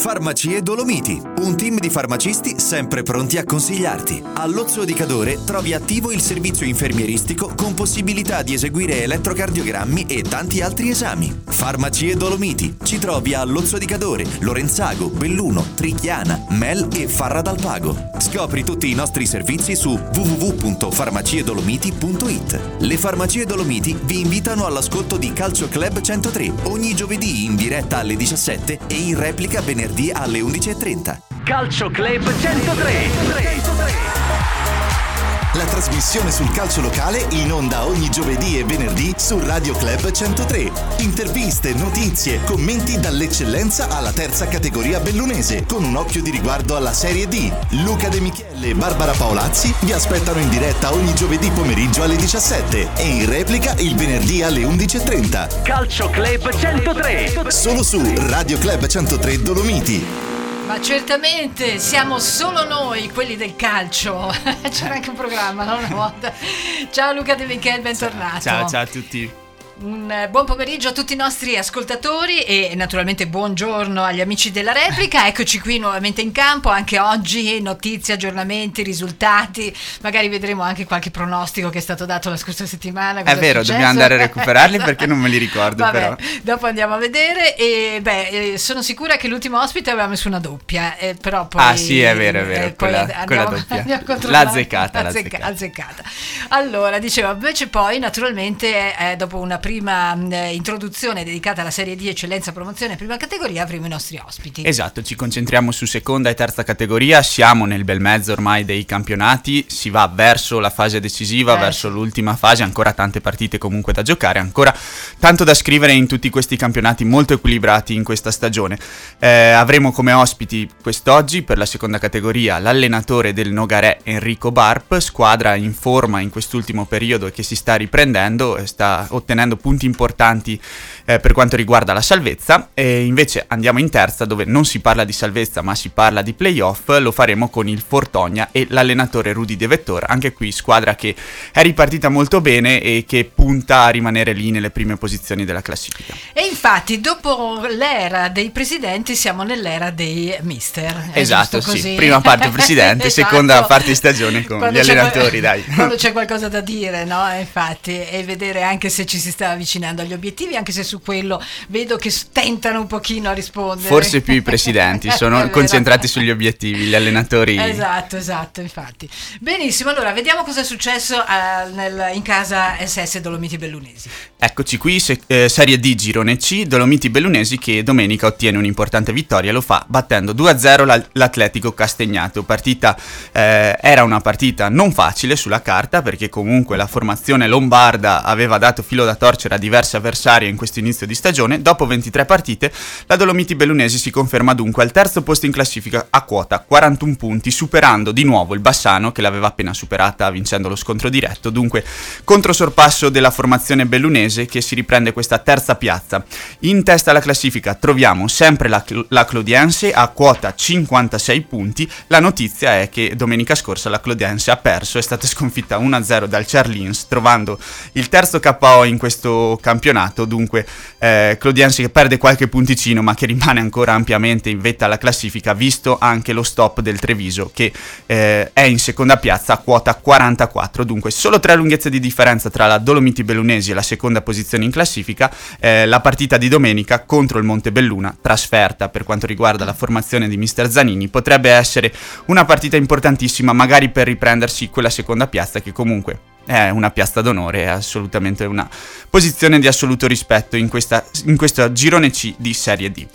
Farmacie Dolomiti, un team di farmacisti sempre pronti a consigliarti. All'Ozzo di Cadore trovi attivo il servizio infermieristico con possibilità di eseguire elettrocardiogrammi e tanti altri esami. Farmacie Dolomiti, ci trovi a Lozzo di Cadore, Lorenzago, Belluno, Trichiana, Mel e Farra dal Pago. Scopri tutti i nostri servizi su www.farmaciedolomiti.it. Le Farmacie Dolomiti vi invitano all'ascolto di Calcio Club 103 ogni giovedì in diretta alle 17 e in replica venerdì alle 11.30. Calcio Club 103. La trasmissione sul calcio locale in onda ogni giovedì e venerdì su Radio Club 103. Interviste, notizie, commenti dall'eccellenza alla terza categoria bellunese, con un occhio di riguardo alla Serie D. Luca De Michele e Barbara Paolazzi vi aspettano in diretta ogni giovedì pomeriggio alle 17 e in replica il venerdì alle 11.30. Calcio Club 103. Solo su Radio Club 103 Dolomiti. Ma certamente siamo solo noi, quelli del calcio. C'era anche un programma, no? Una volta. Ciao Luca De Michel, bentornato. Ciao, ciao a tutti. Un eh, buon pomeriggio a tutti i nostri ascoltatori e naturalmente buongiorno agli amici della replica. Eccoci qui nuovamente in campo, anche oggi notizie, aggiornamenti, risultati. Magari vedremo anche qualche pronostico che è stato dato la scorsa settimana. È vero, dobbiamo andare a recuperarli perché non me li ricordo Vabbè, però. Dopo andiamo a vedere e beh, eh, sono sicura che l'ultimo ospite aveva messo una doppia, eh, però poi... Ah sì, è vero, è vero, eh, quella, andiamo- quella doppia. L'ha azzeccata, l'ha Azzecca- azzeccata. azzeccata. Allora, dicevo, invece poi naturalmente eh, dopo una prima mh, introduzione dedicata alla serie D eccellenza promozione prima categoria avremo i nostri ospiti. Esatto, ci concentriamo su seconda e terza categoria, siamo nel bel mezzo ormai dei campionati, si va verso la fase decisiva, Eh, verso l'ultima fase, ancora tante partite comunque da giocare, ancora tanto da scrivere in tutti questi campionati molto equilibrati in questa stagione. Eh, avremo come ospiti quest'oggi per la seconda categoria l'allenatore del Nogaré Enrico Barp, squadra in forma in quest'ultimo periodo e che si sta riprendendo e sta ottenendo punti importanti eh, per quanto riguarda la salvezza e invece andiamo in terza dove non si parla di salvezza ma si parla di playoff, lo faremo con il Fortogna e l'allenatore Rudy De Vettor, anche qui squadra che è ripartita molto bene e che punta a rimanere lì nelle prime posizioni della classifica. E infatti dopo l'era dei presidenti siamo nell'era dei mister. Esatto, sì. Prima parte presidente, Esatto. seconda parte di stagione con Quando gli allenatori, qual- dai. Quando c'è qualcosa da dire, no? Infatti, e vedere anche se ci si sta avvicinando agli obiettivi, anche se su quello vedo che stentano un pochino a rispondere. Forse più i presidenti, sono concentrati sugli obiettivi, gli allenatori... Esatto, esatto, infatti. Benissimo, allora vediamo cosa è successo eh, nel- in casa SS Dolomiti Bellunesi. Eccoci qui, se- eh, Serie D Girone C, Dolomiti Bellunesi che domenica ottiene un'importante vittoria, lo fa battendo 2-0 l'Al- l'Atletico Castagnato. Partita, eh, era una partita non facile sulla carta perché comunque la formazione lombarda aveva dato filo da torcere a diverse avversarie in questo inizio di stagione. Dopo 23 partite, la Dolomiti Bellunesi si conferma dunque al terzo posto in classifica a quota 41 punti, superando di nuovo il Bassano che l'aveva appena superata vincendo lo scontro diretto. Dunque, controsorpasso della formazione bellunese che si riprende questa terza piazza. In testa alla classifica troviamo sempre la, la Clodiense a quota 56 punti. La notizia è che domenica scorsa la Clodiense ha perso, è stata sconfitta 1-0 dal Charlins, trovando il terzo KO in questo campionato. Dunque, eh, Clodiense che perde qualche punticino, ma che rimane ancora ampiamente in vetta alla classifica, visto anche lo stop del Treviso, che eh, è in seconda piazza a quota 44. Dunque, solo tre lunghezze di differenza tra la Dolomiti Bellunesi e la seconda posizione in classifica. Eh, la partita di domenica contro il Montebelluna, trasferta per quanto riguarda la formazione di Mister Zanini, potrebbe essere una partita importantissima, magari per riprendersi quella seconda piazza che comunque è una piazza d'onore, è assolutamente una posizione di assoluto rispetto in, questa, in questo girone C di Serie D.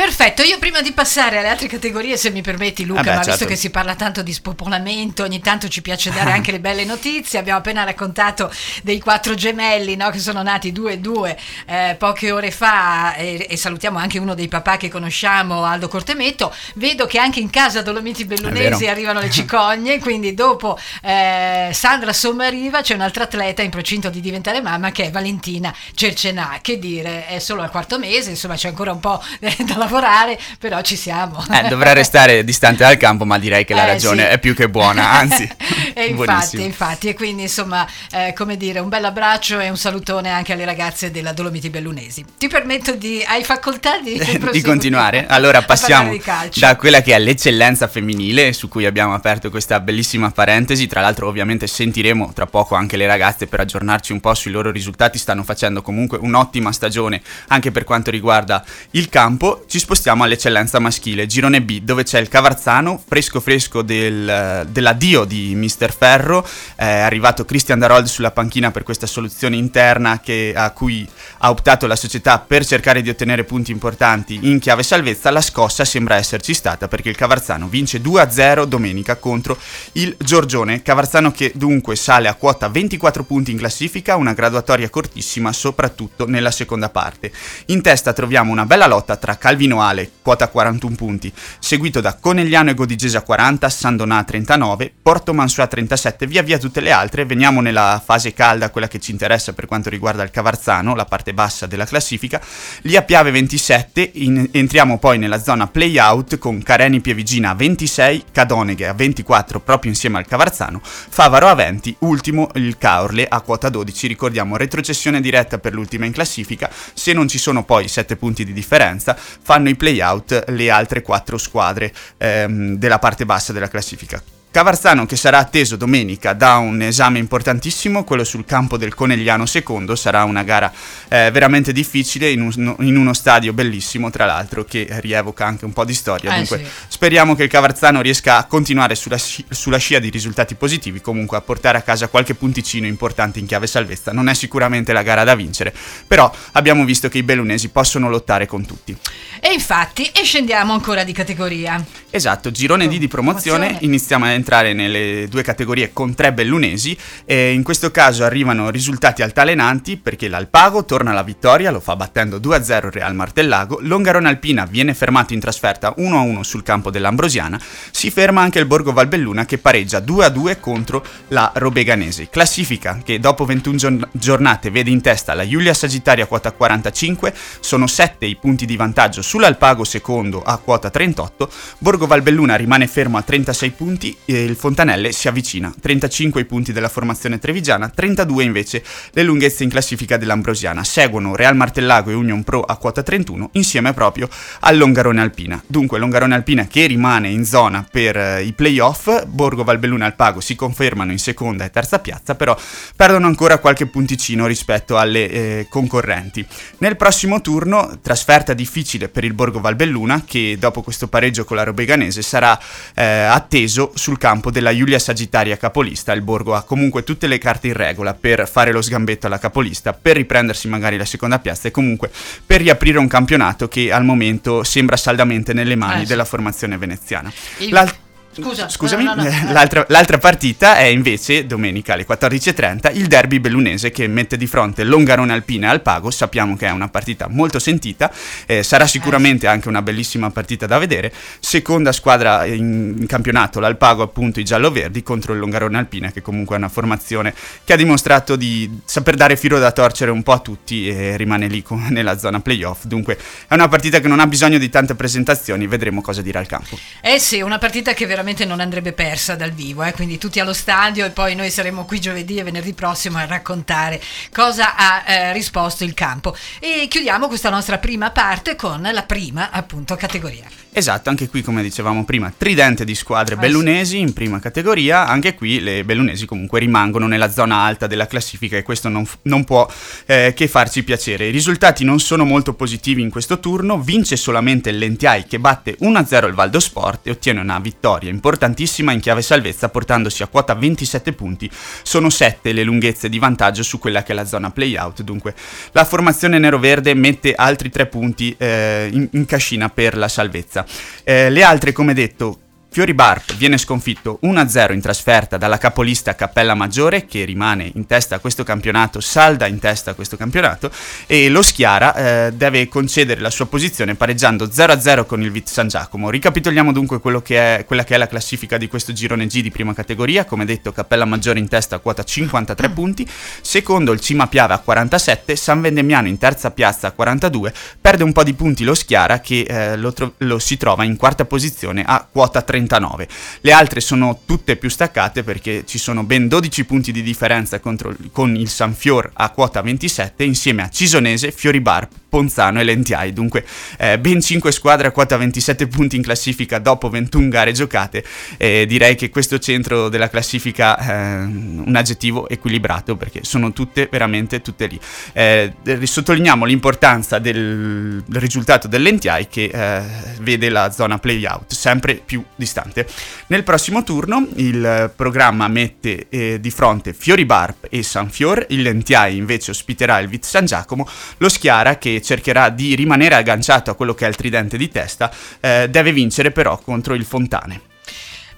Perfetto, io prima di passare alle altre categorie, se mi permetti Luca, Ah beh, ma visto certo. che si parla tanto di spopolamento, ogni tanto ci piace dare anche le belle notizie, abbiamo appena raccontato dei quattro gemelli no, che sono nati due e due eh, poche ore fa e, e salutiamo anche uno dei papà che conosciamo, Aldo Cortemetto, vedo che anche in casa Dolomiti Bellunesi arrivano le cicogne, quindi dopo eh, Sandra Sommariva c'è un'altra atleta in procinto di diventare mamma che è Valentina Cercenà, che dire, è solo al quarto mese, insomma c'è ancora un po' eh, da lavorare però ci siamo. Eh, dovrà restare distante dal campo, ma direi che la Eh, ragione sì. è più che buona, anzi, e infatti, infatti, e quindi insomma, eh, come dire, un bel abbraccio e un salutone anche alle ragazze della Dolomiti Bellunesi. Ti permetto di, hai facoltà di, di continuare. Allora passiamo da quella che è l'eccellenza femminile, su cui abbiamo aperto questa bellissima parentesi. Tra l'altro, ovviamente, sentiremo tra poco anche le ragazze per aggiornarci un po' sui loro risultati. Stanno facendo comunque un'ottima stagione anche per quanto riguarda il campo. Ci spostiamo all'eccellenza maschile, girone B, dove c'è il Cavarzano, fresco fresco del, dell'addio di Mister Ferro. È arrivato Christian Darold sulla panchina per questa soluzione interna che- a cui ha optato la società per cercare di ottenere punti importanti in chiave salvezza, la scossa sembra esserci stata perché il Cavarzano vince 2-0 domenica contro il Giorgione. Cavarzano che dunque sale a quota 24 punti in classifica, una graduatoria cortissima soprattutto nella seconda parte. In testa troviamo una bella lotta tra Calvino Ale, quota 41 punti, seguito da Conegliano e Godigese a 40, Sandonà a 39, Porto Mansua a 37, via via tutte le altre. Veniamo nella fase calda, quella che ci interessa per quanto riguarda il Cavarzano, la parte bassa della classifica. Lia Piave 27, in- entriamo poi nella zona play-out con Careni Pievigina a 26, Cadoneghe a 24 proprio insieme al Cavarzano, Favaro a 20, ultimo il Caorle a quota 12, ricordiamo retrocessione diretta per l'ultima in classifica, se non ci sono poi 7 punti di differenza fanno i play-out le altre 4 squadre ehm, della parte bassa della classifica. Cavarzano che sarà atteso domenica da un esame importantissimo, quello sul campo del Conegliano II, sarà una gara eh, veramente difficile in, un- in uno stadio bellissimo tra l'altro che rievoca anche un po' di storia, Eh, dunque sì. speriamo che il Cavarzano riesca a continuare sulla, sci- sulla scia di risultati positivi, comunque a portare a casa qualche punticino importante in chiave salvezza, non è sicuramente la gara da vincere, però abbiamo visto che i bellunesi possono lottare con tutti. E infatti, e scendiamo ancora di categoria. Esatto, girone D di promozione, Promozione. iniziamo a entrare nelle due categorie con tre bellunesi e in questo caso arrivano risultati altalenanti perché l'Alpago torna alla vittoria, lo fa battendo 2-0 il Real Martellago, Longarone Alpina viene fermato in trasferta 1-1 sul campo dell'Ambrosiana, si ferma anche il Borgo Valbelluna che pareggia 2-2 contro la Robeganese. Classifica che dopo 21 giorn- giornate vede in testa la Giulia Sagittaria quota 45, sono 7 i punti di vantaggio sull'Alpago secondo a quota 38, Borgo Valbelluna rimane fermo a 36 punti il Fontanelle si avvicina, 35 i punti della formazione trevigiana, 32 invece le lunghezze in classifica dell'Ambrosiana. Seguono Real Martellago e Union Pro a quota 31 insieme proprio al Longarone Alpina. Dunque Longarone Alpina che rimane in zona per eh, i playoff, Borgo Valbelluna e Alpago si confermano in seconda e terza piazza, però perdono ancora qualche punticino rispetto alle eh, concorrenti. Nel prossimo turno, trasferta difficile per il Borgo Valbelluna, che dopo questo pareggio con la Robeganese sarà eh, atteso sul campo della Giulia Sagittaria capolista. Il Borgo ha comunque tutte le carte in regola per fare lo sgambetto alla capolista, per riprendersi magari la seconda piazza e comunque per riaprire un campionato che al momento sembra saldamente nelle mani Eh, della formazione veneziana. Il- L'al- Scusa, Scusami, no, no, no. eh, L'altra, l'altra partita è invece domenica alle 14.30 il derby bellunese che mette di fronte Longarone Alpina e Alpago. Sappiamo che è una partita molto sentita, eh, sarà sicuramente anche una bellissima partita da vedere. Seconda squadra in, in campionato, l'Alpago appunto i giallo-verdi contro il Longarone Alpina che comunque è una formazione che ha dimostrato di saper dare filo da torcere un po' a tutti e rimane lì con- nella zona playoff. Dunque è una partita che non ha bisogno di tante presentazioni, vedremo cosa dirà il campo. Eh sì, una partita che veramente non andrebbe persa dal vivo, eh, quindi tutti allo stadio e poi noi saremo qui giovedì e venerdì prossimo a raccontare cosa ha eh, risposto il campo. E chiudiamo questa nostra prima parte con la prima appunto categoria. Esatto, anche qui come dicevamo prima, tridente di squadre Ah, bellunesi in prima categoria, anche qui le bellunesi comunque rimangono nella zona alta della classifica e questo non, non può eh, che farci piacere. I risultati non sono molto positivi in questo turno, vince solamente il Lentiai che batte 1-0 il Valdo Sport e ottiene una vittoria importantissima in chiave salvezza portandosi a quota 27 punti, sono 7 le lunghezze di vantaggio su quella che è la zona playout, dunque la formazione nero-verde mette altri 3 punti eh, in, in cascina per la salvezza. Eh, le altre, come detto, Fiori Barp viene sconfitto 1-0 in trasferta dalla capolista Cappella Maggiore che rimane in testa a questo campionato, salda in testa a questo campionato e lo Schiara eh, deve concedere la sua posizione pareggiando 0-0 con il Vit San Giacomo. Ricapitoliamo dunque che è, quella che è la classifica di questo girone G di prima categoria, come detto Cappella Maggiore in testa a quota 53 mm. punti, secondo il Cima Piave a 47, San Vendemiano in terza piazza a 42, perde un po' di punti lo Schiara che eh, lo, tro- lo si trova in quarta posizione a quota 30 39. Le altre sono tutte più staccate perché ci sono ben 12 punti di differenza contro, con il Sanfior a quota 27 insieme a Cisonese, Fioribar, Ponzano e Lentiai. Dunque eh, ben 5 squadre a quota 27 punti in classifica dopo 21 gare giocate. Eh, direi che questo centro della classifica è eh, un aggettivo equilibrato perché sono tutte veramente tutte lì. Eh, sottolineiamo l'importanza del, risultato dell'Entiai che eh, vede la zona playout sempre più distante. Nel prossimo turno il programma mette eh, di fronte Fiori Barp e Sanfior, il Lentiai invece ospiterà il Vit San Giacomo, lo Schiara che cercherà di rimanere agganciato a quello che è il tridente di testa, eh, deve vincere però contro il Fontane.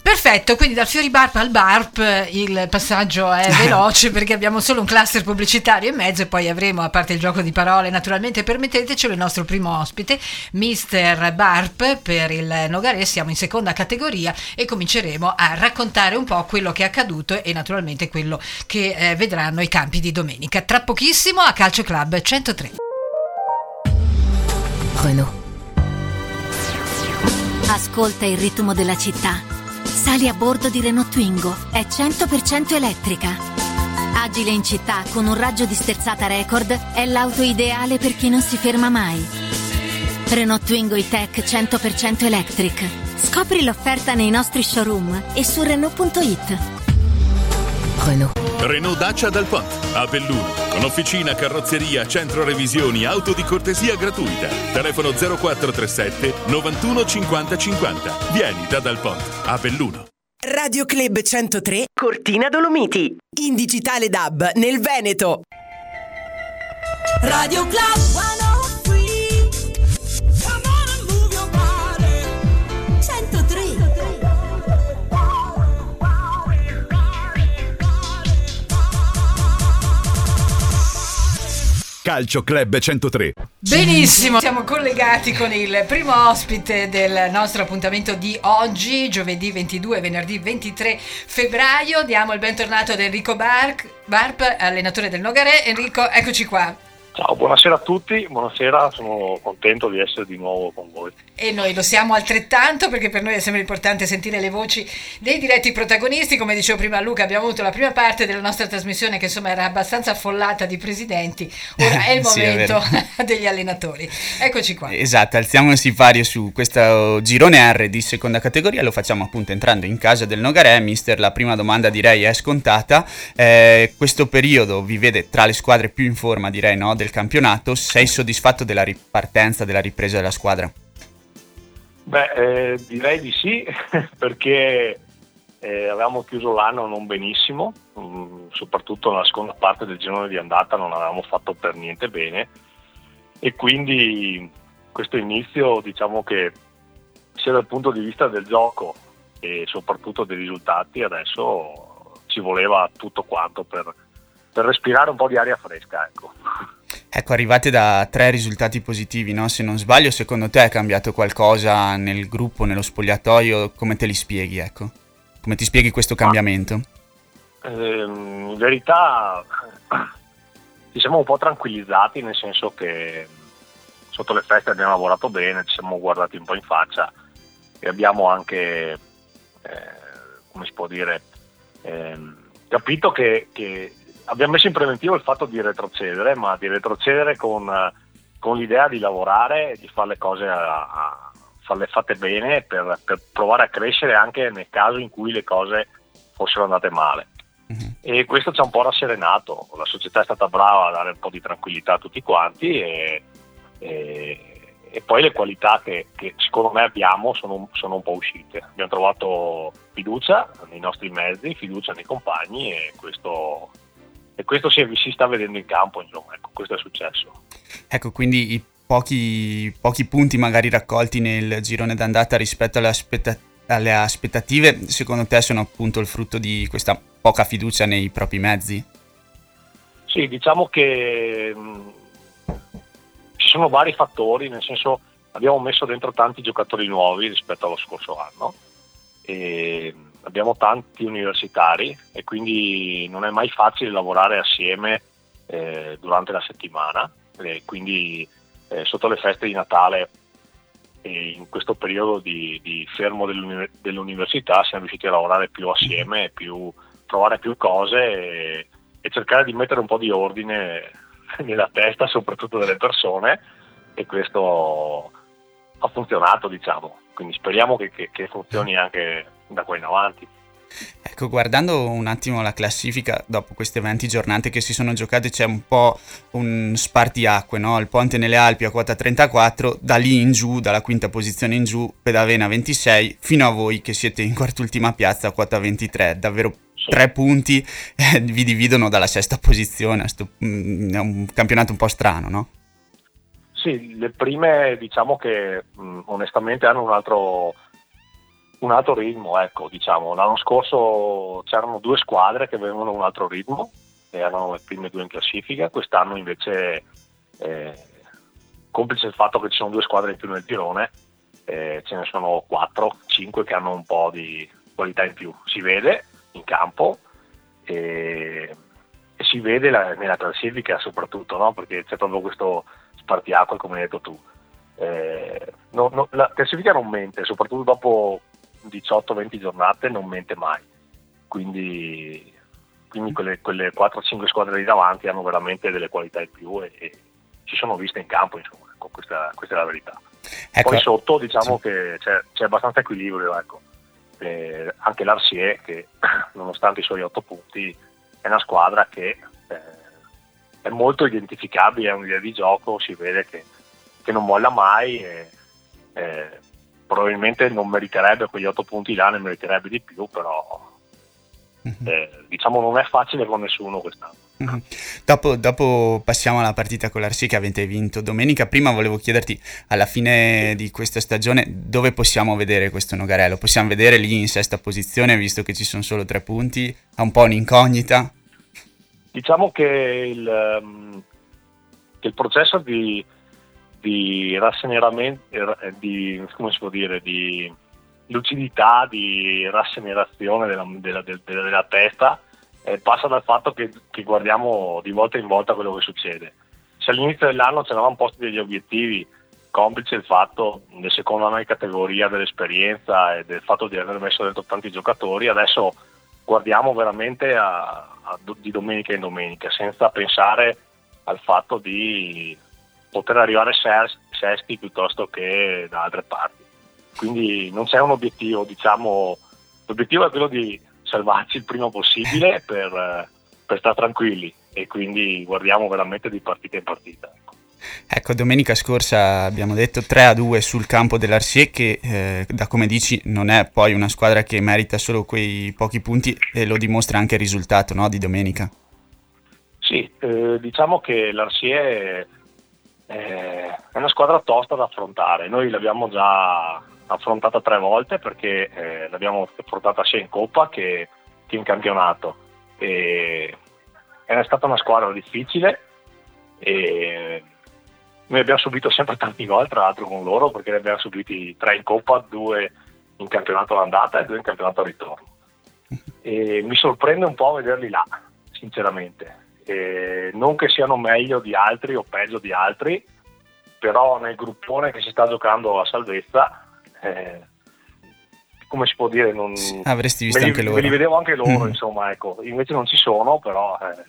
Perfetto, quindi dal Fiori Barp al Barp il passaggio è veloce perché abbiamo solo un cluster pubblicitario in mezzo e poi avremo, a parte il gioco di parole, naturalmente permettetecelo, il nostro primo ospite, Mr. Barp per il Nogaré, siamo in seconda categoria e cominceremo a raccontare un po' quello che è accaduto e naturalmente quello che eh, vedranno i campi di domenica. Tra pochissimo a Calcio Club 103. Renault. Ascolta il ritmo della città. Sali a bordo di Renault Twingo. È 100% elettrica. Agile in città con un raggio di sterzata record, è l'auto ideale per chi non si ferma mai. Renault Twingo e-Tech 100% electric. Scopri l'offerta nei nostri showroom e su Renault.it. Renault. Renault Dacia dal Ponte, a Belluno, con officina, carrozzeria, centro revisioni, auto di cortesia gratuita. Telefono 0437 91 50 50. Vieni da Dal Ponte, a Belluno. Radio Club 103 Cortina Dolomiti. In digitale DAB nel Veneto. Radio Club Calcio Club 103. Benissimo, siamo collegati con il primo ospite del nostro appuntamento di oggi, giovedì 22 e venerdì 23 febbraio. Diamo il bentornato ad Enrico Barp, Barp allenatore del Nogaré. Enrico, eccoci qua. Ciao, buonasera a tutti, buonasera, sono contento di essere di nuovo con voi. E noi lo siamo altrettanto perché per noi è sempre importante sentire le voci dei diretti protagonisti, come dicevo prima Luca abbiamo avuto la prima parte della nostra trasmissione che insomma era abbastanza affollata di presidenti, ora è il sì, momento è degli allenatori. Eccoci qua. Esatto, alziamo il sipario su questo girone R di seconda categoria, lo facciamo appunto entrando in casa del Nogaré, mister la prima domanda direi è scontata, eh, questo periodo vi vede tra le squadre più in forma direi no? Del campionato, sei soddisfatto della ripartenza, della ripresa della squadra? Beh, eh, direi di sì, perché eh, avevamo chiuso l'anno non benissimo, mm, soprattutto nella seconda parte del girone di andata non avevamo fatto per niente bene e quindi questo inizio diciamo che sia dal punto di vista del gioco e soprattutto dei risultati adesso ci voleva tutto quanto per, per respirare un po' di aria fresca. Ecco. Ecco, arrivate da tre risultati positivi, no? Se non sbaglio, secondo te è cambiato qualcosa nel gruppo, nello spogliatoio? Come te li spieghi, ecco? Come ti spieghi questo cambiamento? Ehm, in verità ci siamo un po' tranquillizzati, nel senso che sotto le feste abbiamo lavorato bene, ci siamo guardati un po' in faccia e abbiamo anche, eh, come si può dire, ehm, capito che, che abbiamo messo in preventivo il fatto di retrocedere, ma di retrocedere con, con l'idea di lavorare e di fare le cose a, a farle fatte bene per, per, provare a crescere anche nel caso in cui le cose fossero andate male. Uh-huh. E questo ci ha un po' rasserenato, la società è stata brava a dare un po' di tranquillità a tutti quanti e, e, e poi le qualità che, che, secondo me abbiamo sono, sono un po' uscite. Abbiamo trovato fiducia nei nostri mezzi, fiducia nei compagni e questo e questo si, si sta vedendo in campo, insomma, ecco, questo è successo. Ecco, quindi i pochi, pochi punti magari raccolti nel girone d'andata rispetto alle aspettative alle aspettative, secondo te sono appunto il frutto di questa poca fiducia nei propri mezzi? Sì, diciamo che mh, ci sono vari fattori, nel senso abbiamo messo dentro tanti giocatori nuovi rispetto allo scorso anno e abbiamo tanti universitari e quindi non è mai facile lavorare assieme eh, durante la settimana. E quindi eh, sotto le feste di Natale e in questo periodo di, di fermo dell'uni- dell'università siamo riusciti a lavorare più assieme, più, provare più cose e, e cercare di mettere un po' di ordine nella testa soprattutto delle persone e questo ha funzionato diciamo. Quindi speriamo che, che, che funzioni anche da qua in avanti Ecco, guardando un attimo la classifica dopo queste 20 giornate che si sono giocate c'è un po' un spartiacque, no? Il Ponte nelle Alpi a quota 34, da lì in giù, dalla quinta posizione in giù, Pedavena 26, fino a voi che siete in quart'ultima piazza a quota 23, davvero tre punti eh, vi dividono dalla sesta posizione, Sto, mm, è un campionato un po' strano, no? Sì, le prime diciamo che mh, onestamente hanno un altro un altro ritmo, ecco, diciamo. L'anno scorso c'erano due squadre che avevano un altro ritmo, erano le prime due in classifica, quest'anno invece, eh, complice il fatto che ci sono due squadre in più nel girone, eh, ce ne sono 4-5 che hanno un po' di qualità in più. Si vede in campo e, e si vede la, nella classifica soprattutto, no? perché c'è proprio questo spartiacque come hai detto tu. Eh, no, no, la classifica non mente, soprattutto dopo 18-20 giornate non mente mai. Quindi, quindi quelle, quelle 4-5 squadre di davanti hanno veramente delle qualità in più e, e si sono viste in campo, insomma, ecco, questa, questa, è la verità. Ecco. Poi sotto diciamo sì. che c'è, c'è, abbastanza equilibrio, ecco. eh, anche l'Arsier che nonostante i suoi 8 punti è una squadra che eh, è molto identificabile, è un'idea di gioco, si vede che, che non molla mai. E, eh, probabilmente non meriterebbe quegli 8 punti là, ne meriterebbe di più, però mm-hmm. eh, diciamo non è facile con nessuno quest'anno. Mm-hmm. Dopo, dopo, passiamo alla partita con l'Arsi che avete vinto domenica. Prima volevo chiederti, alla fine di questa stagione, dove possiamo vedere questo Nogarello? Possiamo vedere lì in sesta posizione, visto che ci sono solo tre punti? È un po' un'incognita? Diciamo che il, um, che il processo di, di rasseneramento, eh, di, come si può dire, di lucidità, di rassenerazione della, della, della, della testa, eh, passa dal fatto che, che, guardiamo di volta in volta quello che succede. Se all'inizio dell'anno ci eravamo posti degli obiettivi, complice il fatto secondo di categoria, dell'esperienza e del fatto di aver messo dentro tanti giocatori, adesso guardiamo veramente a, a, di domenica in domenica, senza pensare al fatto di poter arrivare sesti piuttosto che da altre parti. Quindi non c'è un obiettivo, diciamo, l'obiettivo è quello di salvarci il prima possibile per, per stare tranquilli e quindi guardiamo veramente di partita in partita. Ecco. Ecco, domenica scorsa abbiamo detto 3-2 sul campo dell'Arsier che eh, da come dici non è poi una squadra che merita solo quei pochi punti e lo dimostra anche il risultato no, di domenica. Sì, eh, diciamo che l'Arsier eh, è una squadra tosta da affrontare. Noi l'abbiamo già affrontata tre volte perché eh, l'abbiamo affrontata sia in Coppa che, che in campionato. E è stata una squadra difficile e noi abbiamo subito sempre tanti gol tra l'altro con loro perché ne abbiamo subiti tre in Coppa, due in campionato all'andata e due in campionato al ritorno. E mi sorprende un po' vederli là, sinceramente eh, non che siano meglio di altri o peggio di altri, però nel gruppone che si sta giocando a salvezza, eh, come si può dire, non, avresti visto anche li, loro. Me li vedevo anche loro, mm. insomma, ecco. invece non ci sono, però eh,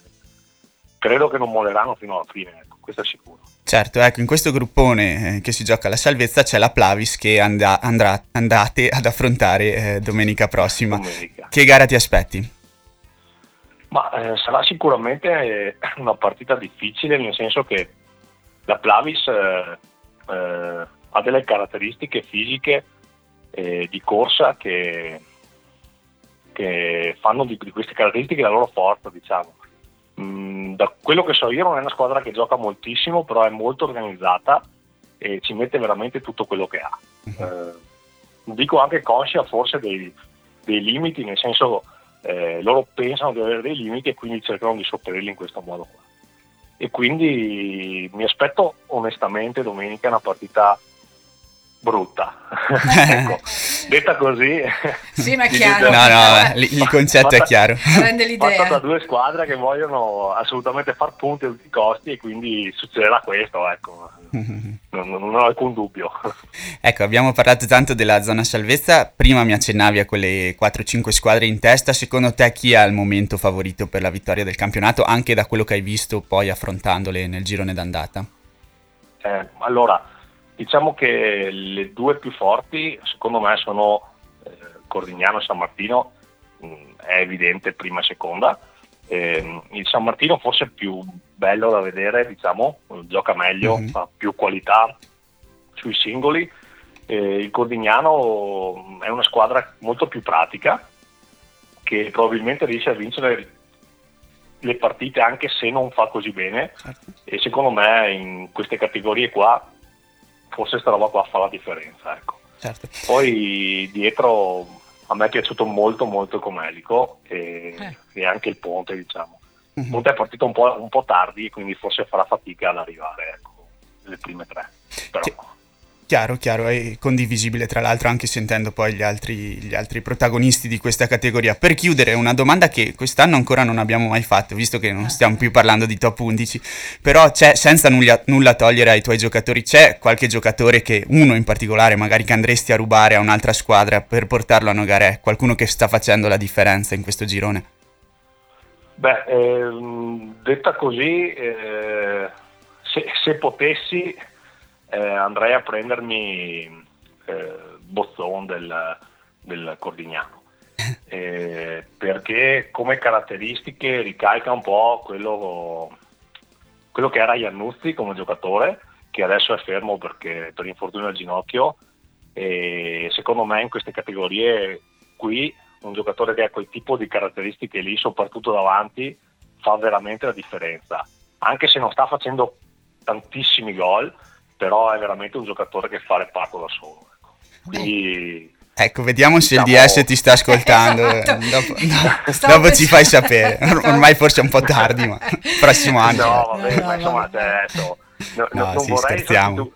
credo che non molleranno fino alla fine, ecco, questo è sicuro. Certo, ecco, in questo gruppone eh, che si gioca alla salvezza c'è la Plavis che and- andrà, andate ad affrontare eh, domenica prossima. Domenica. Che gara ti aspetti? Ma eh, sarà sicuramente una partita difficile, nel senso che la Plavis eh, eh, ha delle caratteristiche fisiche eh, di corsa che, che fanno di, di, queste caratteristiche la loro forza, diciamo. Mm, da quello che so io non è una squadra che gioca moltissimo, però è molto organizzata e ci mette veramente tutto quello che ha. Mhm. Eh, dico anche conscia forse dei, dei limiti, nel senso eh, loro pensano di avere dei limiti e quindi cercano di sopperirli in questo modo qua. E quindi mi aspetto onestamente domenica una partita brutta. ecco, detta così. Sì, ma è chiaro. No, no, il concetto fatta, è chiaro. Rende l'idea. Fatta da due squadre che vogliono assolutamente far punti a tutti i costi e quindi succederà questo, ecco. Non, non, ho alcun dubbio. Ecco, abbiamo parlato tanto della zona salvezza, prima mi accennavi a quelle 4-5 squadre in testa, secondo te chi è al momento favorito per la vittoria del campionato, anche da quello che hai visto poi affrontandole nel girone d'andata? Eh, allora, diciamo che le due più forti secondo me sono eh, Cordignano e San Martino, mh, è evidente prima e seconda, eh, il San Martino forse è più bello da vedere, diciamo, gioca meglio, mm-hmm. ha più qualità sui singoli. Eh, il Cordignano è una squadra molto più pratica che probabilmente riesce a vincere le partite anche se non fa così bene certo. e secondo me in queste categorie qua forse sta roba qua fa la differenza ecco. certo. poi dietro a me è piaciuto molto molto Comelico e, eh. e anche il Ponte diciamo il Ponte è partito un po', un po', tardi quindi forse farà fatica ad arrivare ecco, le prime tre però che... Chiaro, chiaro, è condivisibile tra l'altro anche sentendo poi gli altri, gli altri, protagonisti di questa categoria. Per chiudere, una domanda che quest'anno ancora non abbiamo mai fatto, visto che non stiamo più parlando di top 11, però c'è, senza nulla, nulla togliere ai tuoi giocatori, c'è qualche giocatore che, uno in particolare, magari che andresti a rubare a un'altra squadra per portarlo a Nogaré, qualcuno che sta facendo la differenza in questo girone? Beh, ehm, detta così, eh, se, se potessi eh, andrei a prendermi eh, Bozzon del, del Cordignano. Eh, perché come caratteristiche ricalca un po' quello, quello, che era Iannuzzi come giocatore, che adesso è fermo perché, per infortunio al ginocchio. E secondo me in queste categorie qui un giocatore che ha quel tipo di caratteristiche lì, soprattutto davanti, fa veramente la differenza. Anche se non sta facendo tantissimi gol, però è veramente un giocatore che fa reparto da solo. Ecco. Quindi, ecco, vediamo se il DS ti sta ascoltando. Esatto. Dopo, no, dopo ci fai sapere. Ormai forse è un po' tardi, ma prossimo anno. No, vabbè, no, ma insomma, adesso, no, no, non sì, vorrei scherziamo.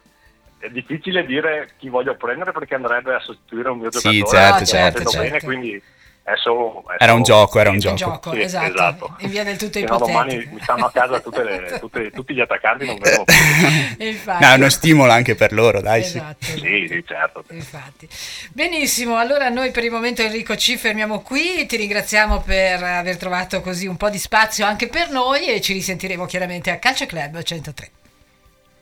È difficile dire chi voglio prendere perché andrebbe a sostituire un mio giocatore. Sì, certo, certo, certo. Bene, quindi è solo, è era un gioco, era un gioco. gioco sì, esatto. esatto. In via del tutto ipotetico. domani mi stanno a casa tutte le, tutte, tutti gli attaccanti, non vengono più. Infatti. No, è uno stimolo anche per loro, dai. Esatto. Sì, sì, sì certo. Infatti. Benissimo, allora noi per il momento Enrico ci fermiamo qui, ti ringraziamo per aver trovato così un po' di spazio anche per noi e ci risentiremo chiaramente a Calcio Club 103.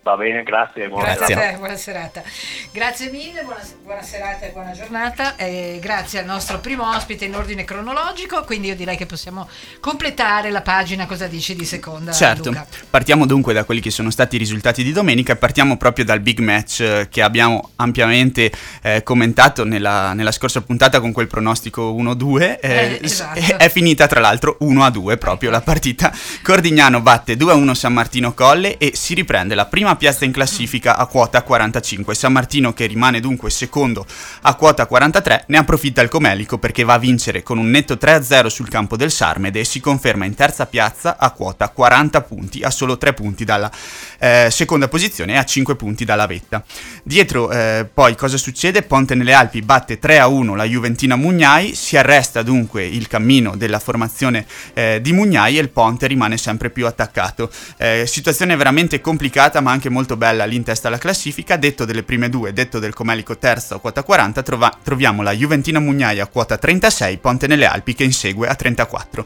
Va bene, grazie. Buona grazie serata. a te, buona serata. Grazie mille, buona, buona serata e buona giornata. E grazie al nostro primo ospite in ordine cronologico. Quindi io direi che possiamo completare la pagina. Cosa dici di seconda? Certo. Luca? Partiamo dunque da quelli che sono stati i risultati di domenica e partiamo proprio dal big match eh, che abbiamo ampiamente eh, commentato nella, nella, scorsa puntata con quel pronostico 1-2. Eh, eh, esatto. è, è, finita tra l'altro 1-2 proprio la partita. Cordignano batte 2-1 San Martino Colle e si riprende la prima piazza in classifica a quota 45. San Martino, che rimane dunque secondo a quota 43, ne approfitta il Comelico perché va a vincere con un netto 3-0 sul campo del Sarmede e si conferma in terza piazza a quota 40 punti, a solo 3 punti dalla eh, seconda posizione e a 5 punti dalla vetta. Dietro eh, poi cosa succede? Ponte nelle Alpi batte 3-1 la Juventina Mugnai, si arresta dunque il cammino della formazione eh, di Mugnai e il Ponte rimane sempre più attaccato. Eh, situazione veramente complicata ma anche molto bella lì in testa alla classifica, detto delle prime due, detto del Comelico terzo a quota 40, trova- troviamo la Juventina Mugnai a quota 36, Ponte nelle Alpi che insegue a 34.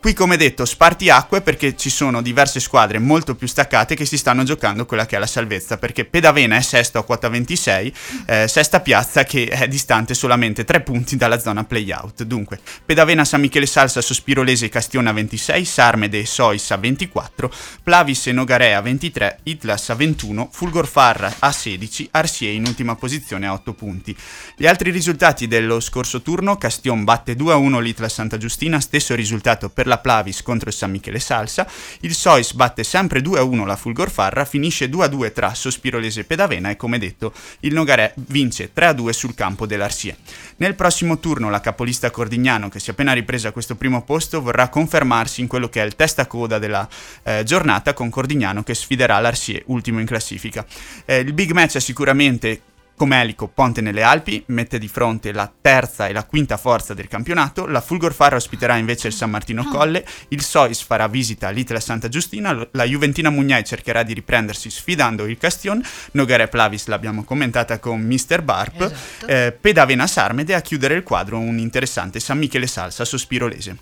Qui come detto spartiacque perché ci sono diverse squadre molto più staccate che si stanno giocando quella che è la salvezza perché Pedavena è sesto a quota 26, eh, sesta piazza che è distante solamente 3 punti dalla zona playout. Dunque Pedavena, San Michele Salsa, Sospirolese e Castione a 26, Sarmede e Sois a 24, Plavis e Nogarea a 23, Itlas a 21, Fulgorfarra a 16, Arsie in ultima posizione a 8 punti. Gli altri risultati dello scorso turno, Castion batte 2-1 l'Itla Santa Giustina, stesso risultato per la Plavis contro il San Michele Salsa, il Sois batte sempre 2-1 la Fulgorfarra, finisce 2-2 tra Sospirolese e Pedavena e come detto il Nogarè vince 3-2 sul campo dell'Arsie. Nel prossimo turno la capolista Cordignano, che si è appena ripresa questo primo posto, vorrà confermarsi in quello che è il testa coda della eh, giornata con Cordignano che sfiderà l'Arsie, ultimo in classifica. Eh, il big match è sicuramente come Elico, Ponte nelle Alpi, mette di fronte la terza e la quinta forza del campionato, la Fulgorfara ospiterà invece il San Martino ah. Colle, il Sois farà visita all'Itla Santa Giustina, la Juventina Mugnai cercherà di riprendersi sfidando il Castion, Nogare Plavis l'abbiamo commentata con Mr. Barp, esatto. eh, Pedavena Sarmede a chiudere il quadro un interessante San Michele Salsa sospirolese.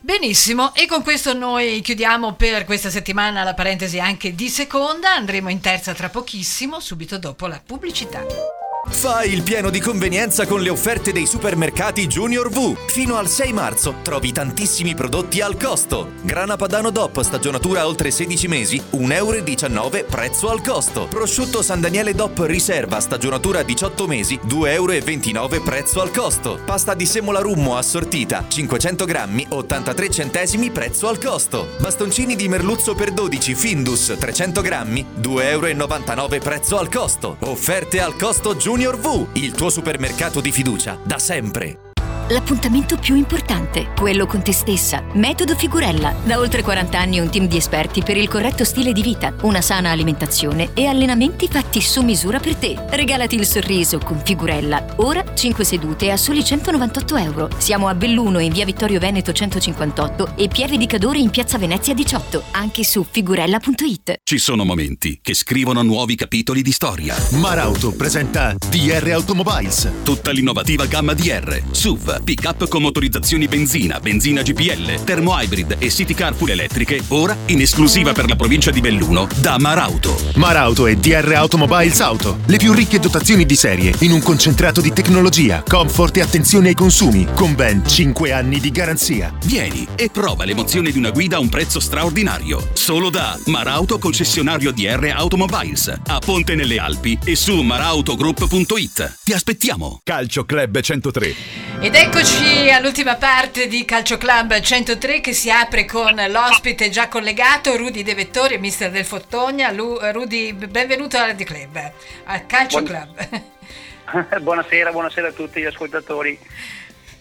Benissimo, e con questo noi chiudiamo per questa settimana la parentesi anche di seconda, andremo in terza tra pochissimo, subito dopo la pubblicità. Fai il pieno di convenienza con le offerte dei supermercati Junior V. Fino al 6 marzo trovi tantissimi prodotti al costo. Grana Padano DOP stagionatura oltre 16 mesi, 1,19 euro prezzo al costo. Prosciutto San Daniele DOP riserva stagionatura 18 mesi, 2,29 euro prezzo al costo. Pasta di semola rummo assortita, 500 grammi, 83 centesimi prezzo al costo. Bastoncini di merluzzo per 12 Findus 300 grammi, 2,99 euro prezzo al costo. Offerte al costo Junior Junior V, il tuo supermercato di fiducia, da sempre l'appuntamento più importante, quello con te stessa. Metodo Figurella. Da oltre 40 anni un team di esperti per il corretto stile di vita, una sana alimentazione e allenamenti fatti su misura per te. Regalati il sorriso con Figurella. Ora 5 sedute a soli 198 euro. Siamo a Belluno in via Vittorio Veneto 158 e Pieve di Cadore in piazza Venezia 18. Anche su figurella.it. Ci sono momenti che scrivono nuovi capitoli di storia. Marauto presenta DR Automobiles. Tutta l'innovativa gamma DR. SUV pick-up con motorizzazioni benzina, benzina GPL, termo hybrid e city car full elettriche, ora in esclusiva per la provincia di Belluno da Marauto. Marauto e DR Automobiles Auto, le più ricche dotazioni di serie in un concentrato di tecnologia, comfort e attenzione ai consumi, con ben 5 anni di garanzia. Vieni e prova l'emozione di una guida a un prezzo straordinario. Solo da Marauto concessionario DR Automobiles, a Ponte nelle Alpi e su marautogroup.it. Ti aspettiamo. Calcio Club 103. Ed è Eccoci all'ultima parte di Calcio Club 103 che si apre con l'ospite già collegato, Rudy De Vettori mister del Fottogna. Lu, Rudy, benvenuto al Radio Club, al Calcio Buon... Club. buonasera, buonasera a tutti gli ascoltatori.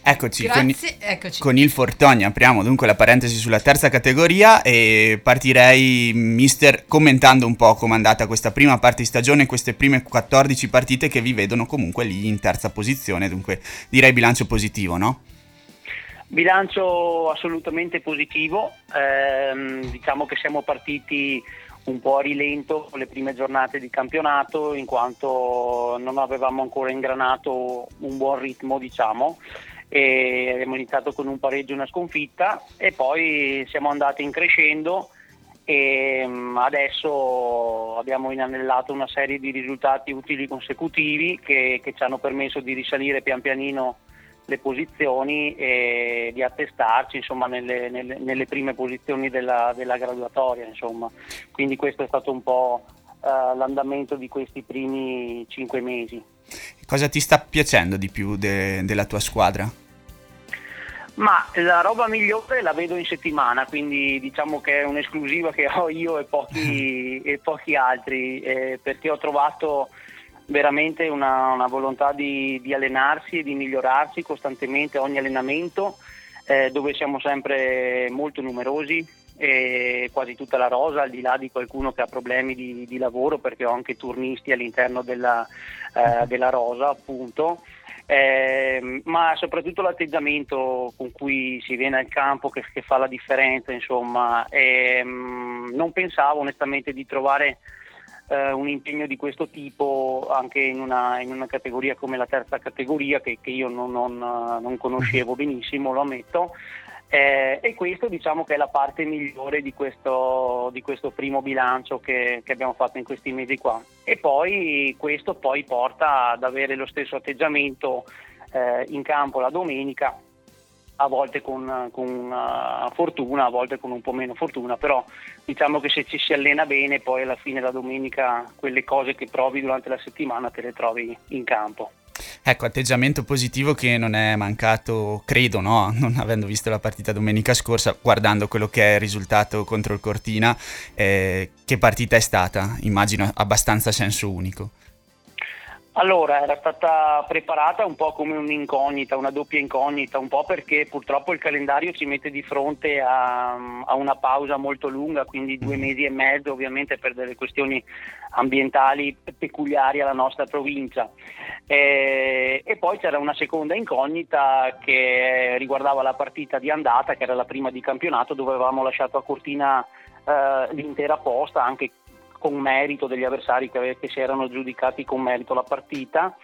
Eccoci con, eccoci, con, il Fortoni, apriamo dunque la parentesi sulla terza categoria e partirei, mister, commentando un po' come è andata questa prima parte di stagione, queste prime 14 partite che vi vedono comunque lì in terza posizione, dunque direi bilancio positivo, no? Bilancio assolutamente positivo, ehm, diciamo che siamo partiti un po' a rilento con le prime giornate di campionato in quanto non avevamo ancora ingranato un buon ritmo, diciamo e abbiamo iniziato con un pareggio e una sconfitta e poi siamo andati in crescendo e mm, adesso abbiamo inanellato una serie di risultati utili consecutivi che, che ci hanno permesso di risalire pian pianino le posizioni e di attestarci insomma, nelle, nelle, nelle, prime posizioni della, della graduatoria. Insomma. Quindi questo è stato un po' uh, l'andamento di questi primi cinque mesi. Cosa ti sta piacendo di più de- della tua squadra? Ma la roba migliore la vedo in settimana, quindi diciamo che è un'esclusiva che ho io e pochi, e pochi altri, eh, perché ho trovato veramente una, una volontà di, di, allenarsi e di migliorarsi costantemente ogni allenamento, eh, dove siamo sempre molto numerosi, quasi tutta la rosa, al di là di qualcuno che ha problemi di, di lavoro, perché ho anche turnisti all'interno della, eh, della rosa, appunto. Eh, ma soprattutto l'atteggiamento con cui si viene al campo che, che fa la differenza, insomma. Eh, non pensavo onestamente di trovare eh, un impegno di questo tipo anche in una, in una, categoria come la terza categoria che, che io non, non, non conoscevo benissimo, lo ammetto. Eh, e questo diciamo che è la parte migliore di questo, di questo primo bilancio che, che, abbiamo fatto in questi mesi qua. E poi questo poi porta ad avere lo stesso atteggiamento eh, in campo la domenica a volte con, con uh, fortuna, a volte con un po' meno fortuna, però diciamo che se ci si allena bene poi alla fine la domenica quelle cose che provi durante la settimana te le trovi in campo. Ecco, atteggiamento positivo che non è mancato, credo, no? non avendo visto la partita domenica scorsa, guardando quello che è il risultato contro il Cortina, eh, che partita è stata? Immagino abbastanza senso unico. Allora, era stata preparata un po' come un'incognita, una doppia incognita, un po' perché purtroppo il calendario ci mette di fronte a, a una pausa molto lunga, quindi due mm. mesi e mezzo ovviamente per delle questioni ambientali peculiari alla nostra provincia. E, e, poi c'era una seconda incognita che riguardava la partita di andata, che era la prima di campionato, dove avevamo lasciato a Cortina eh, l'intera posta, anche con merito degli avversari che, che si erano giudicati con merito la partita.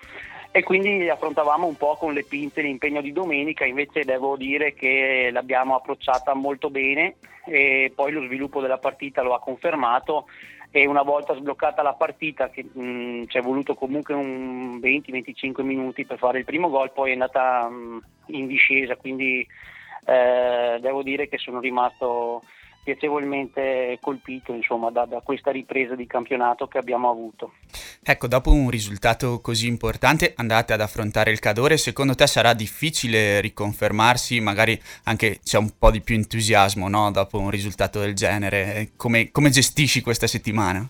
E quindi affrontavamo un po' con le pinte l'impegno di domenica, invece devo dire che l'abbiamo approcciata molto bene e poi lo sviluppo della partita lo ha confermato. E una volta sbloccata la partita, che mh, ci è voluto comunque un 20-25 minuti per fare il primo gol, poi è andata mh, in discesa, quindi eh, devo dire che sono rimasto piacevolmente colpito insomma, da, da, questa ripresa di campionato che abbiamo avuto. Ecco, dopo un risultato così importante andate ad affrontare il Cadore, secondo te sarà difficile riconfermarsi, magari anche c'è un po' di più entusiasmo no? dopo un risultato del genere, come, come gestisci questa settimana?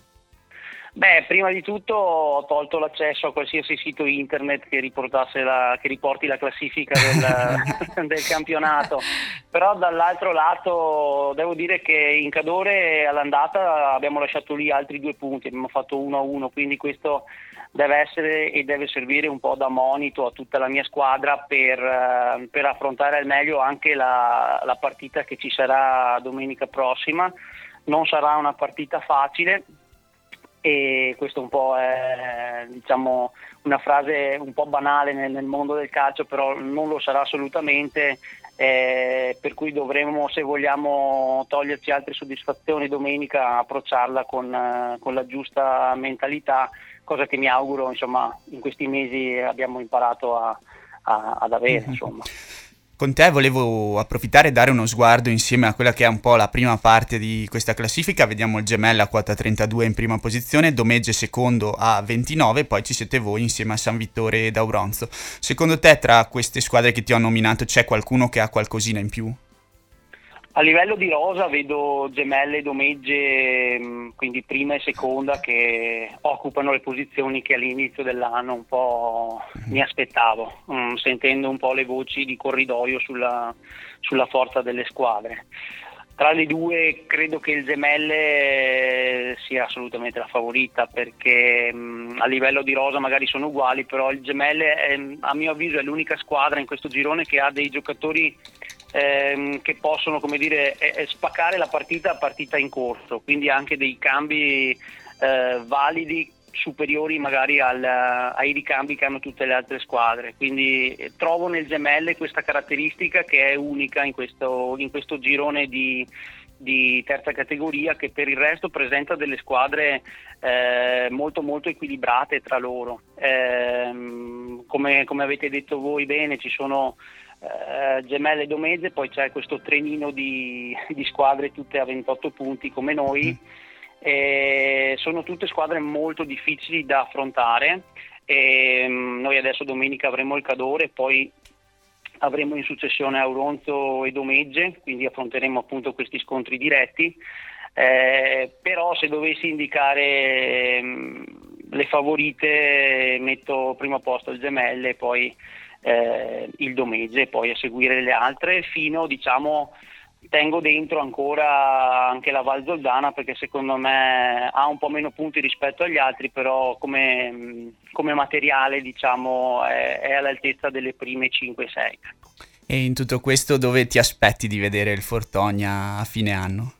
Beh, prima di tutto ho tolto l'accesso a qualsiasi sito internet che, la, che riporti la classifica del, del, campionato, però dall'altro lato devo dire che in Cadore all'andata abbiamo lasciato lì altri due punti, abbiamo fatto 1-1, quindi questo deve essere e deve servire un po' da monito a tutta la mia squadra per, per affrontare al meglio anche la, la partita che ci sarà domenica prossima. Non sarà una partita facile, e questo un po' è diciamo, una frase un po' banale nel, nel, mondo del calcio, però non lo sarà assolutamente, eh, per cui dovremmo, se vogliamo toglierci altre soddisfazioni domenica, approcciarla con, eh, con la giusta mentalità, cosa che mi auguro insomma, in questi mesi abbiamo imparato a, a, ad avere. Mm-hmm. Con te volevo approfittare e dare uno sguardo insieme a quella che è un po' la prima parte di questa classifica. Vediamo il Gemella a quota 32 in prima posizione, Domegge secondo a 29, poi ci siete voi insieme a San Vittore ed Auronzo. Secondo te tra queste squadre che ti ho nominato c'è qualcuno che ha qualcosina in più? A livello di rosa vedo gemelle e domegge, mm, quindi prima e seconda, che occupano le posizioni che all'inizio dell'anno un po' mi aspettavo, mm, sentendo un po' le voci di corridoio sulla, sulla forza delle squadre. Tra le due credo che il Gemelle sia assolutamente la favorita perché mm, a livello di rosa magari sono uguali, però il Gemelle è, a mio avviso è l'unica squadra in questo girone che ha dei giocatori ehm, che possono come dire, eh, spaccare la partita a partita in corso, quindi anche dei cambi eh, validi superiori magari al, ai ricambi che hanno tutte le altre squadre. Quindi eh, trovo nel Gemelle questa caratteristica che è unica in questo, in questo girone di, di, terza categoria che per il resto presenta delle squadre eh, molto molto equilibrate tra loro. Eh, come, come, avete detto voi bene ci sono eh, gemelle e domezze, poi c'è questo trenino di, di, squadre tutte a 28 punti come noi. Mm. sono tutte squadre molto difficili da affrontare. E, mm, noi adesso domenica avremo il Cadore, poi avremo in successione Auronzo e Domegge, quindi affronteremo appunto questi scontri diretti. Eh, però se dovessi indicare mh, mm, le favorite metto primo posto il Gemelle e poi eh, il Domegge e poi a seguire le altre fino diciamo tengo dentro ancora anche la Val Zoldana perché secondo me ha un po' meno punti rispetto agli altri però come, come materiale diciamo è, è, all'altezza delle prime 5-6 e in tutto questo dove ti aspetti di vedere il Fortogna a fine anno?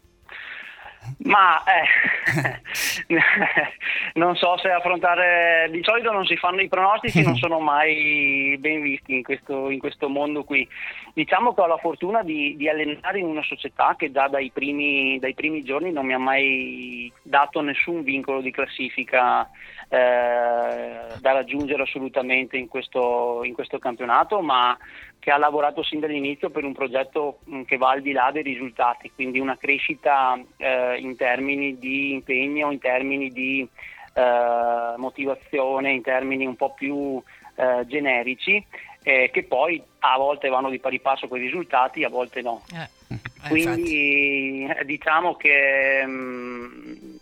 Ma eh, non so se affrontare, di solito non si fanno i pronostici, non sono mai ben visti in questo, in questo mondo qui. Diciamo che ho la fortuna di, di allenare in una società che già dai primi, dai primi, giorni non mi ha mai dato nessun vincolo di classifica eh, da raggiungere assolutamente in questo, in questo campionato, ma che ha lavorato sin dall'inizio per un progetto mh, che va al di là dei risultati, quindi una crescita eh, in termini di impegno, in termini di eh, motivazione, in termini un po' più eh, generici, eh, che poi a volte vanno di pari passo con i risultati, a volte no. Eh, Quindi eh, diciamo che mh,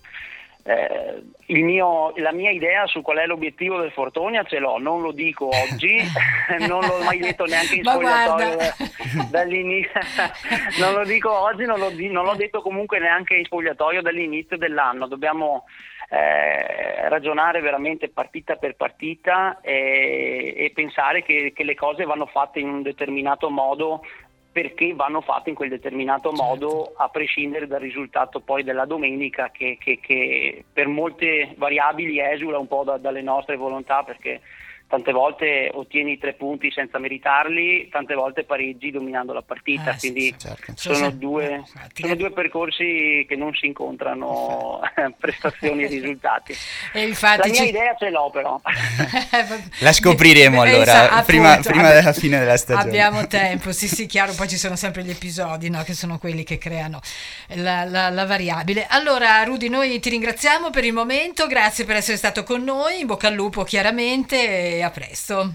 eh, il mio- la mia idea su qual è l'obiettivo del Fortonia ce l'ho, non lo dico oggi, non l'ho mai detto neanche in spogliatoio dall'inizio, non lo dico oggi, non, di- non l'ho detto comunque neanche in spogliatoio dall'inizio dell'anno, dobbiamo eh, ragionare veramente partita per partita e, e pensare che, che le cose vanno fatte in un determinato modo perché vanno fatte in quel determinato modo a prescindere dal risultato poi della domenica che, che- che per molte variabili esula un po' da- dalle nostre volontà perché tante volte ottieni tre punti senza meritarli, tante volte pareggi dominando la partita, Eh, quindi sì, certo. sono, Sì, sì. due, sono due percorsi che non si incontrano prestazioni e risultati. E infatti la mia ci- idea ce l'ho però. La scopriremo Eh, allora, esatto, prima, appunto. prima della fine della stagione. Abbiamo tempo, sì sì, chiaro, poi ci sono sempre gli episodi no, che sono quelli che creano la, la- la variabile. Allora Rudy, noi ti ringraziamo per il momento, grazie per essere stato con noi, in bocca al lupo chiaramente a presto.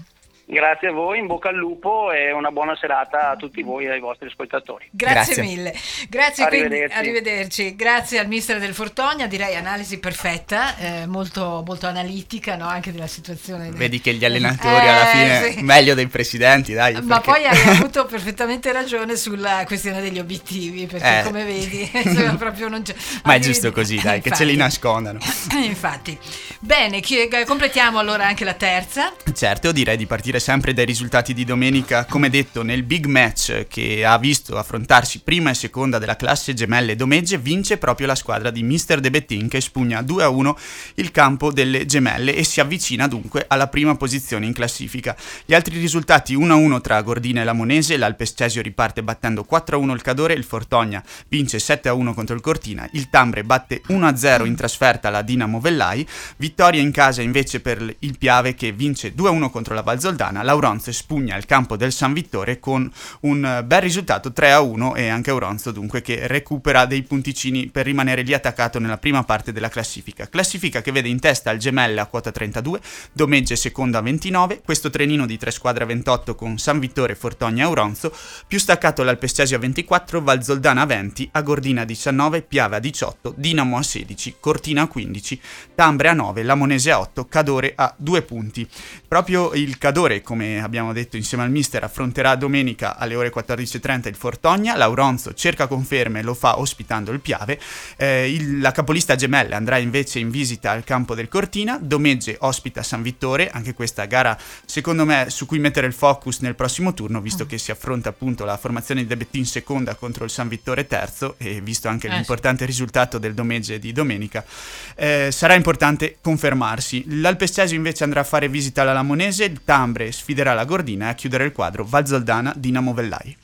Grazie a voi, in bocca al lupo e una buona serata a tutti voi e ai vostri ascoltatori. Grazie, mille. Grazie, quindi, Arrivederci. arrivederci. Grazie al mister del Fortogna, direi analisi perfetta, eh, molto, molto analitica no, anche della situazione. Vedi che gli allenatori alla Eh, fine sì. meglio dei presidenti, dai. Ma perché- poi hai avuto perfettamente ragione sulla questione degli obiettivi, perché Eh. come vedi, proprio non c'è... Ma è giusto così, dai, che ce li Infatti. nascondano. Infatti, bene, chi- completiamo allora anche la terza. Certo, direi di partire sempre dai risultati di domenica, come detto nel big match che ha visto affrontarsi prima e seconda della classe gemelle Domegge, vince proprio la squadra di Mr. De Bettin che spugna 2-1 il campo delle gemelle e si avvicina dunque alla prima posizione in classifica. Gli altri risultati 1-1 tra Gordina e Lamonese, l'Alpestesio riparte battendo 4-1 il Cadore, il Fortogna vince 7-1 contro il Cortina, il Tambre batte 1-0 in trasferta la Dinamo Vellai, vittoria in casa invece per il Piave che vince 2-1 contro la Valzoldana, Lauronzo spugna il campo del San Vittore con un eh, bel risultato 3-1 e anche Auronzo dunque che recupera dei punticini per rimanere lì attaccato nella prima parte della classifica. Classifica che vede in testa il Gemelle a quota 32, Domegge seconda a 29, questo trenino di tre squadre a 28 con San Vittore, Fortogna e Auronzo, più staccato l'Alpestesio a 24, Valzoldana a 20, Agordina a 19, Piave a 18, Dinamo a 16, Cortina a 15, Tambre a 9, Lamonese a 8, Cadore a 2 punti. Proprio il Cadore, come abbiamo detto insieme al mister, affronterà domenica alle ore 14.30 il Fortogna, Lauronzo cerca conferme lo fa ospitando il Piave, Eh, il- la capolista gemelle andrà invece in visita al campo del Cortina, Domegge ospita San Vittore, anche questa gara secondo me su cui mettere il focus nel prossimo turno, visto che si affronta appunto la formazione di De Bettin seconda contro il San Vittore terzo e visto anche Eh, l'importante risultato del Domegge di domenica, eh, sarà importante confermarsi. L'Alpestesio invece andrà a fare visita alla Lamonese, il Tambre sfiderà la Gordina a chiudere il quadro Valzoldana Dinamo Vellai.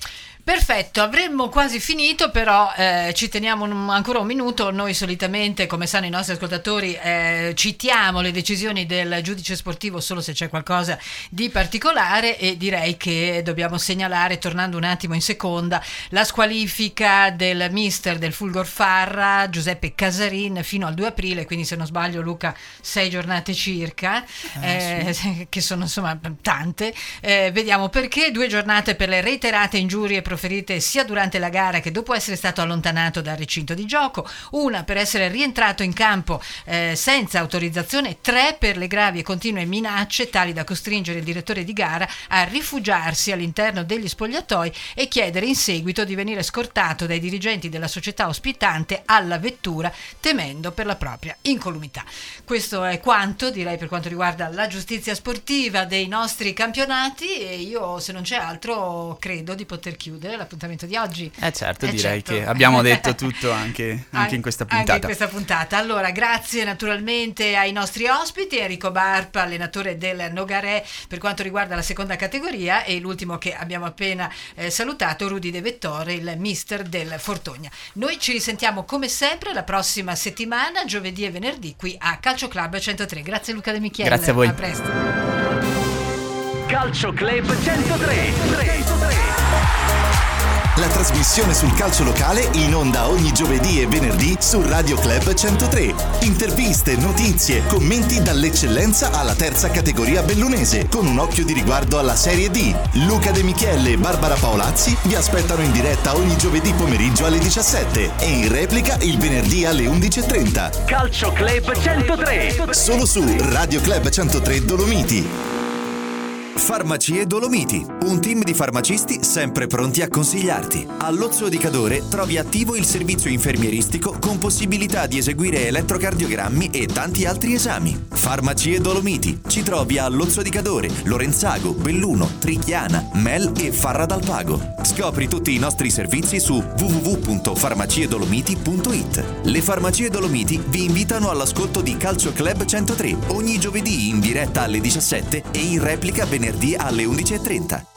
Perfetto, avremmo quasi finito, però eh, ci teniamo un- ancora un minuto. Noi solitamente, come sanno i nostri ascoltatori, eh, citiamo le decisioni del giudice sportivo solo se c'è qualcosa di particolare e direi che dobbiamo segnalare, tornando un attimo in seconda, la squalifica del mister del Fulgor Farra, Giuseppe Casarin, fino al 2 aprile, quindi se non sbaglio Luca, sei giornate circa, eh, che sono insomma tante. Eh, vediamo perché, due giornate per le reiterate ingiurie proferite sia durante la gara che dopo essere stato allontanato dal recinto di gioco, una per essere rientrato in campo eh, senza autorizzazione, tre per le gravi e continue minacce tali da costringere il direttore di gara a rifugiarsi all'interno degli spogliatoi e chiedere in seguito di venire scortato dai dirigenti della società ospitante alla vettura temendo per la propria incolumità. Questo è quanto direi per quanto riguarda la giustizia sportiva dei nostri campionati e io se non c'è altro credo di poter chiudere l'appuntamento di oggi. Eh certo, Eh, direi certo. che abbiamo detto tutto anche, anche in questa Anche in puntata. questa puntata. Allora, grazie naturalmente ai nostri ospiti, Enrico Barpa, allenatore del Nogaré per quanto riguarda la seconda categoria e l'ultimo che abbiamo appena eh, salutato, Rudy De Vettore, il mister del Fortogna. Noi ci risentiamo come sempre la prossima settimana, giovedì e venerdì, qui a Calcio Club 103. Grazie Luca De Michiele. Grazie a voi. A presto. Calcio Club 103. La trasmissione sul calcio locale in onda ogni giovedì e venerdì su Radio Club 103. Interviste, notizie, commenti dall'eccellenza alla terza categoria bellunese, con un occhio di riguardo alla Serie D. Luca De Michele e Barbara Paolazzi vi aspettano in diretta ogni giovedì pomeriggio alle 17 e in replica il venerdì alle 11.30. Calcio Club 103. Solo su Radio Club 103 Dolomiti. Farmacie Dolomiti, un team di farmacisti sempre pronti a consigliarti. All'Ozzo di Cadore trovi attivo il servizio infermieristico con possibilità di eseguire elettrocardiogrammi e tanti altri esami. Farmacie Dolomiti, ci trovi a Lozzo di Cadore, Lorenzago, Belluno, Trichiana, Mel e Farra dal Pago. Scopri tutti i nostri servizi su www.farmaciedolomiti.it. Le Farmacie Dolomiti vi invitano all'ascolto di Calcio Club 103 ogni giovedì in diretta alle 17 e in replica venerdì alle 11.30.